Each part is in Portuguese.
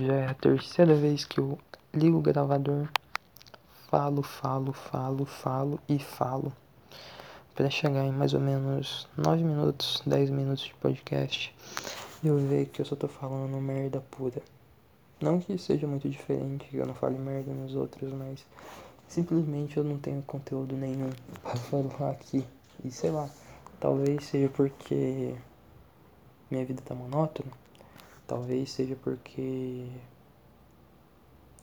Já é a terceira vez que eu ligo o gravador, falo, falo, falo, falo e falo. Para chegar em mais ou menos 9 minutos, 10 minutos de podcast, eu ver que eu só tô falando merda pura. Não que seja muito diferente, que eu não fale merda nos outros, mas simplesmente eu não tenho conteúdo nenhum para falar aqui. E sei lá, talvez seja porque minha vida tá monótona Talvez seja porque.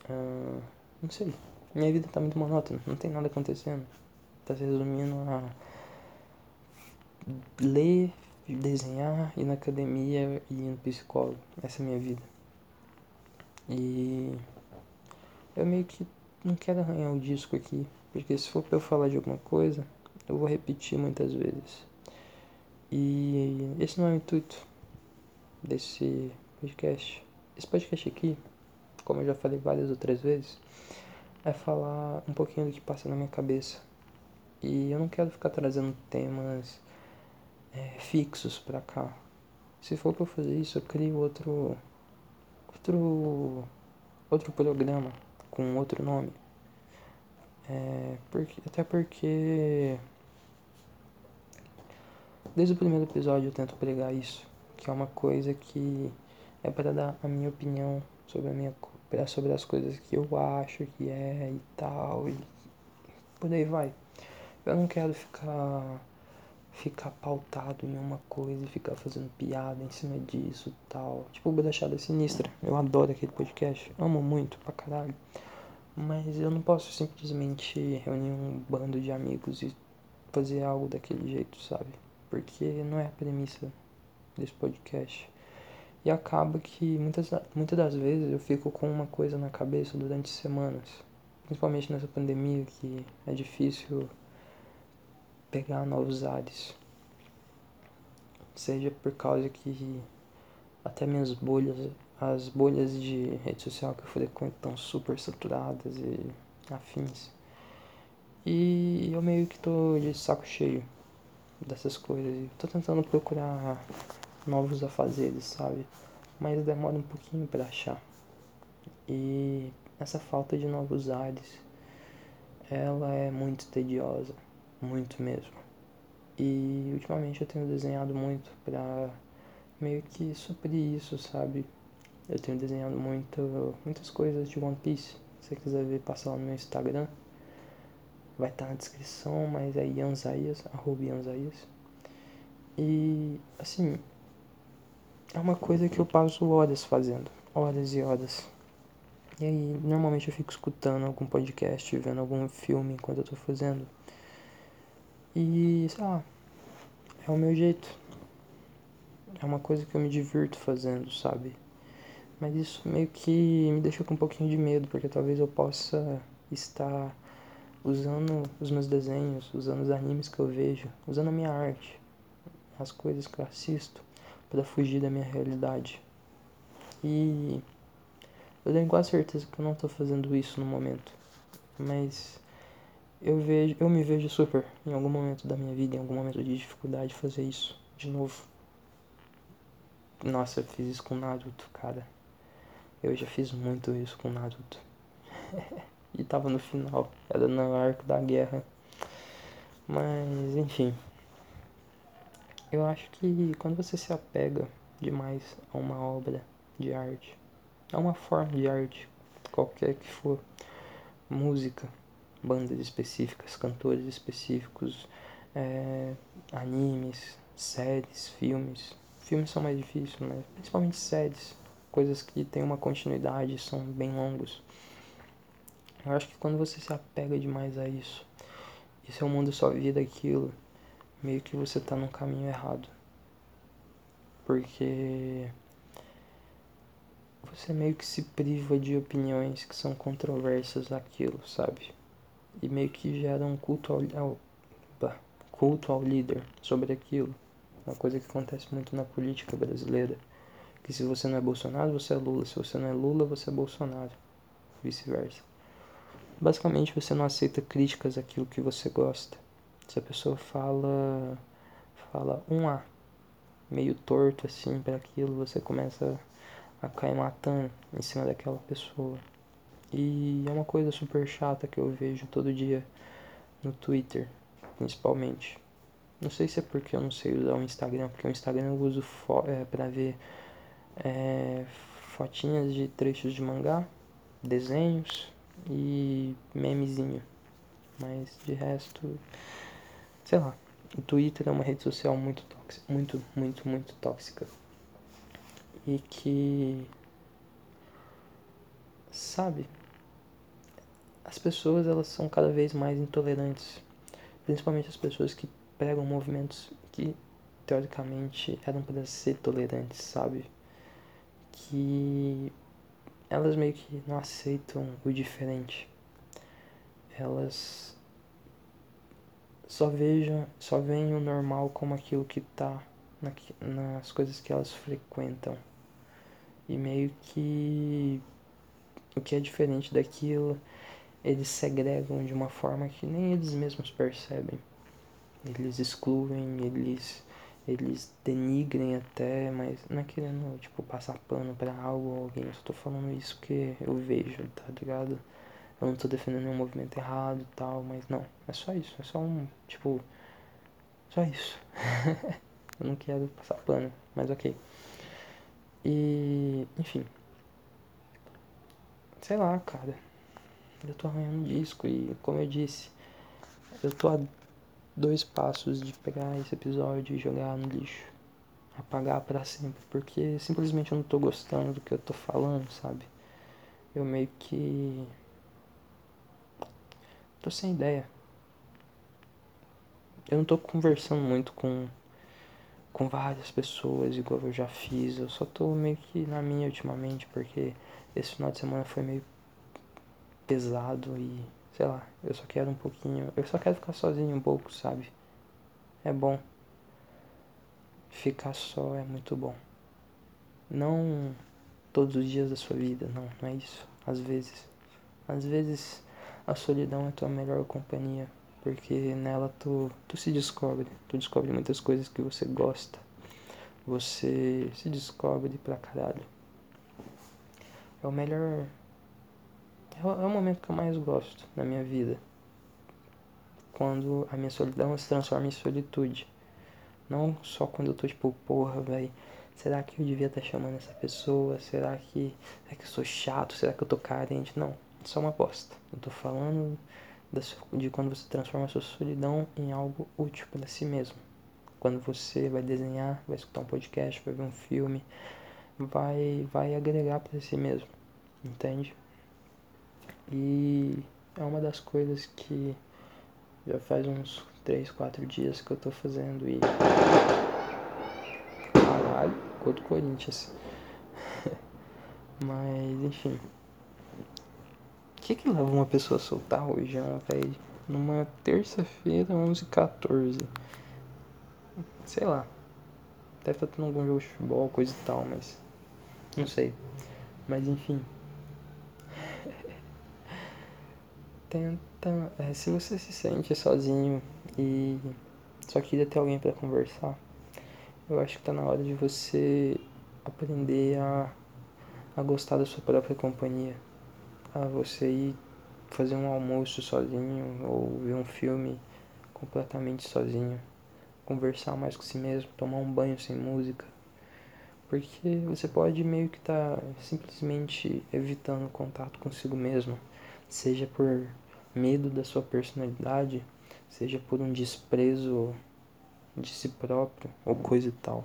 Uh, não sei. Minha vida tá muito monótona, não tem nada acontecendo. Tá se resumindo a ler, desenhar, ir na academia e ir no psicólogo. Essa é a minha vida. E eu meio que não quero arranhar o disco aqui, porque se for pra eu falar de alguma coisa, eu vou repetir muitas vezes. E esse não é o intuito desse podcast. Esse podcast aqui, como eu já falei várias outras vezes, é falar um pouquinho do que passa na minha cabeça. E eu não quero ficar trazendo temas é, fixos pra cá. Se for pra eu fazer isso, eu crio outro. outro. outro programa com outro nome. É, porque, até porque. Desde o primeiro episódio eu tento pregar isso, que é uma coisa que é para dar a minha opinião sobre a minha sobre as coisas que eu acho que é e tal e por aí vai. Eu não quero ficar ficar pautado em uma coisa e ficar fazendo piada em cima disso tal. Tipo o Sinistra. Eu adoro aquele podcast. Amo muito pra caralho. Mas eu não posso simplesmente reunir um bando de amigos e fazer algo daquele jeito, sabe? Porque não é a premissa desse podcast. E acaba que muitas, muitas das vezes eu fico com uma coisa na cabeça durante semanas. Principalmente nessa pandemia que é difícil pegar novos ares. Seja por causa que até minhas bolhas, as bolhas de rede social que eu frequento estão super saturadas e afins. E eu meio que tô de saco cheio dessas coisas. Tô tentando procurar novos afazeres, sabe? Mas demora um pouquinho para achar. E essa falta de novos ares, ela é muito tediosa, muito mesmo. E ultimamente eu tenho desenhado muito pra meio que suprir isso, sabe? Eu tenho desenhado muito, muitas coisas de One Piece. Se você quiser ver, passa lá no meu Instagram. Vai estar tá na descrição, mas é Ianzaias, arroba Ianzaias. E, assim, é uma coisa que eu passo horas fazendo, horas e horas. E aí, normalmente eu fico escutando algum podcast, vendo algum filme enquanto eu tô fazendo. E, sei lá, é o meu jeito. É uma coisa que eu me divirto fazendo, sabe? Mas isso meio que me deixa com um pouquinho de medo, porque talvez eu possa estar usando os meus desenhos, usando os animes que eu vejo, usando a minha arte, as coisas que eu assisto para fugir da minha realidade. E eu tenho quase certeza que eu não estou fazendo isso no momento, mas eu vejo, eu me vejo super em algum momento da minha vida, em algum momento de dificuldade fazer isso de novo. Nossa, eu fiz isso com Naruto, cara. Eu já fiz muito isso com Naruto. e tava no final, era no arco da guerra. Mas, enfim. Eu acho que quando você se apega demais a uma obra de arte, a uma forma de arte, qualquer que for, música, bandas específicas, cantores específicos, é, animes, séries, filmes. Filmes são mais difíceis, mas principalmente séries, coisas que têm uma continuidade são bem longos. Eu acho que quando você se apega demais a isso, e seu mundo só vira aquilo, meio que você tá num caminho errado. Porque você meio que se priva de opiniões que são controversas naquilo, sabe? E meio que gera um culto ao, ao culto ao líder sobre aquilo. Uma coisa que acontece muito na política brasileira. Que se você não é Bolsonaro, você é Lula. Se você não é Lula, você é Bolsonaro. Vice-versa. Basicamente, você não aceita críticas àquilo que você gosta. Se a pessoa fala fala um A meio torto assim para aquilo, você começa a cair matando em cima daquela pessoa. E é uma coisa super chata que eu vejo todo dia no Twitter, principalmente. Não sei se é porque eu não sei usar o Instagram, porque o Instagram eu uso é, pra ver é, fotinhas de trechos de mangá, desenhos e memezinho. Mas de resto, sei lá. O Twitter é uma rede social muito tóxica, muito, muito, muito tóxica. E que sabe? As pessoas elas são cada vez mais intolerantes, principalmente as pessoas que pregam movimentos que teoricamente eram para ser tolerantes, sabe? Que elas meio que não aceitam o diferente. Elas só vejam, só veem o normal como aquilo que tá na, nas coisas que elas frequentam. E meio que o que é diferente daquilo, eles segregam de uma forma que nem eles mesmos percebem. Eles excluem, eles eles denigrem até, mas não é querendo, tipo, passar pano pra algo ou alguém. Eu só tô falando isso porque eu vejo, tá ligado? Eu não tô defendendo nenhum movimento errado e tal, mas não. É só isso. É só um, tipo, só isso. eu não quero passar pano, mas ok. E, enfim. Sei lá, cara. Eu tô arranhando disco e, como eu disse, eu tô a dois passos de pegar esse episódio e jogar no lixo. Apagar para sempre, porque simplesmente eu não tô gostando do que eu tô falando, sabe? Eu meio que. Tô sem ideia. Eu não tô conversando muito com com várias pessoas igual eu já fiz. Eu só tô meio que na minha ultimamente, porque esse final de semana foi meio pesado e sei lá, eu só quero um pouquinho, eu só quero ficar sozinho um pouco, sabe? É bom. Ficar só é muito bom. Não todos os dias da sua vida, não, não é isso. Às vezes. Às vezes a solidão é tua melhor companhia, porque nela tu, tu se descobre, tu descobre muitas coisas que você gosta. Você se descobre pra caralho. É o melhor é, é o momento que eu mais gosto na minha vida. Quando a minha solidão se transforma em solitude. Não só quando eu tô tipo, porra, velho, será que eu devia estar tá chamando essa pessoa? Será que, será que eu sou chato? Será que eu tô carente? Não, é só uma aposta. Eu tô falando de quando você transforma a sua solidão em algo útil para si mesmo. Quando você vai desenhar, vai escutar um podcast, vai ver um filme, vai, vai agregar para si mesmo, entende? E é uma das coisas que já faz uns 3, 4 dias que eu tô fazendo e. Caralho, gol do Corinthians. Mas, enfim. Que que leva uma pessoa a soltar rojão, velho? Numa terça-feira, 11 14 Sei lá. Deve estar tendo algum jogo de futebol, coisa e tal, mas. Não sei. Mas enfim. tenta. É, se você se sente sozinho e só queria ter alguém para conversar, eu acho que tá na hora de você aprender a, a gostar da sua própria companhia. A você ir fazer um almoço sozinho ou ver um filme completamente sozinho. Conversar mais com si mesmo, tomar um banho sem música. Porque você pode meio que estar tá simplesmente evitando contato consigo mesmo seja por medo da sua personalidade, seja por um desprezo de si próprio ou coisa e tal.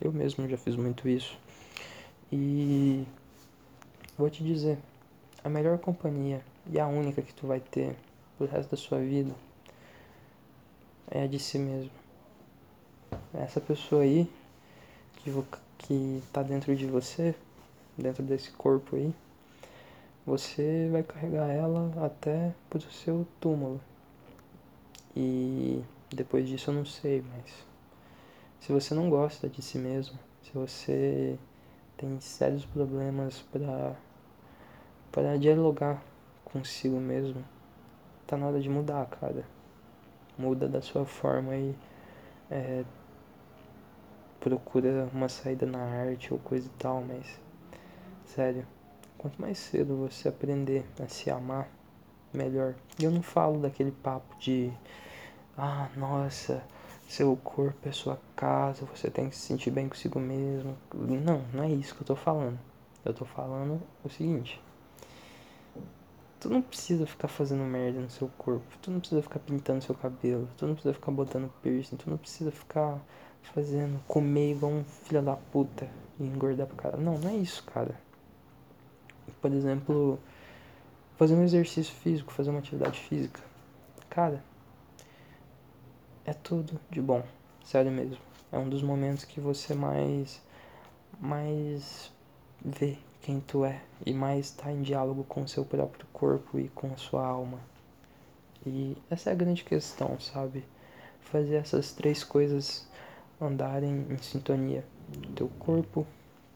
Eu mesmo já fiz muito isso. E vou te dizer, a melhor companhia e a única que tu vai ter pro resto da sua vida é a de si mesmo. Essa pessoa aí que, que tá dentro de você, dentro desse corpo aí, você vai carregar ela até pro seu túmulo. E depois disso eu não sei, mas se você não gosta de si mesmo, se você tem sérios problemas para para dialogar consigo mesmo, tá na hora de mudar, cara. Muda da sua forma e é, procura uma saída na arte ou coisa e tal, mas Sério, quanto mais cedo você aprender a se amar, melhor. E eu não falo daquele papo de, ah, nossa, seu corpo é sua casa, você tem que se sentir bem consigo mesmo. Não, não é isso que eu tô falando. Eu tô falando o seguinte. Tu não precisa ficar fazendo merda no seu corpo. Tu não precisa ficar pintando seu cabelo. Tu não precisa ficar botando piercing. Tu não precisa ficar fazendo comer igual um filho da puta e engordar pro cara. Não, não é isso, cara. Por exemplo, fazer um exercício físico, fazer uma atividade física. Cara, é tudo de bom. Sério mesmo. É um dos momentos que você mais mais vê quem tu é e mais está em diálogo com o seu próprio corpo e com a sua alma. E essa é a grande questão, sabe? Fazer essas três coisas andarem em sintonia. Teu corpo,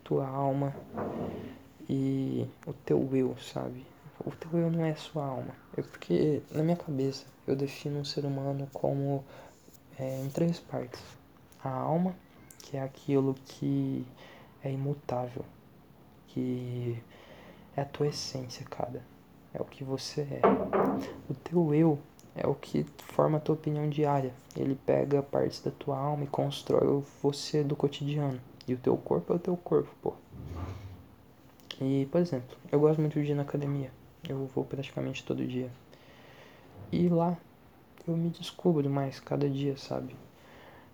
tua alma e o teu eu, sabe? O teu eu não é sua alma. É porque na minha cabeça eu defino um ser humano como é, em três partes. A alma, que é aquilo que é imutável, que é a tua essência, cara. É o que você é. O teu eu é o que forma a tua opinião diária. Ele pega partes da tua alma e constrói você do cotidiano. E o teu corpo é o teu corpo, pô. E, por exemplo, eu gosto muito de ir na academia. Eu vou praticamente todo dia. E lá eu me descubro mais cada dia, sabe?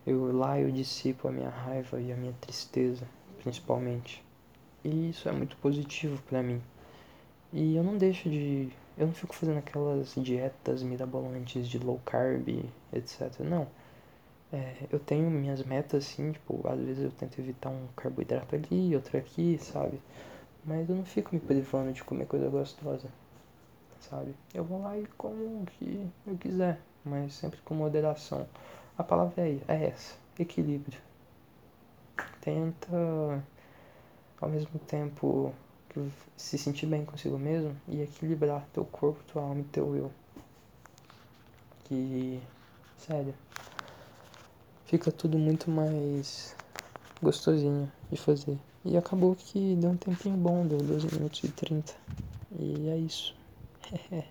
Eu lá eu dissipo a minha raiva e a minha tristeza, principalmente. E isso é muito positivo para mim. E eu não deixo de eu não fico fazendo aquelas dietas mirabolantes de low carb, etc. Não. É, eu tenho minhas metas, assim, tipo, às vezes eu tento evitar um carboidrato ali, outro aqui, sabe? Mas eu não fico me privando de comer coisa gostosa, sabe? Eu vou lá e como o que eu quiser, mas sempre com moderação. A palavra é, é essa, equilíbrio. Tenta, ao mesmo tempo, se sentir bem consigo mesmo e equilibrar teu corpo, tua alma e teu eu. Que, sério, fica tudo muito mais gostosinho de fazer. E acabou que deu um tempinho bom, deu 12 minutos e 30. E é isso.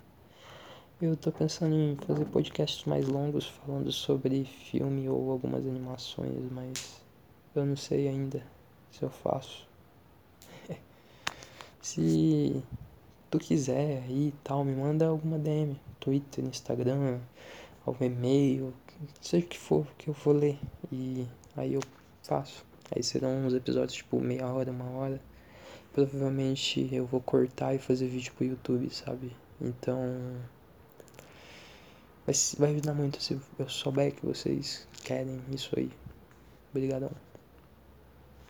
Eu tô pensando em fazer podcasts mais longos falando sobre filme ou algumas animações, mas eu não sei ainda se eu faço. Se tu quiser aí e tal, me manda alguma DM, Twitter, Instagram, algum e-mail, seja o que for que eu vou ler. E aí eu faço. Aí serão uns episódios tipo meia hora, uma hora. Provavelmente eu vou cortar e fazer vídeo pro YouTube, sabe? Então. Vai, vai ajudar muito se eu souber que vocês querem isso aí. Obrigadão.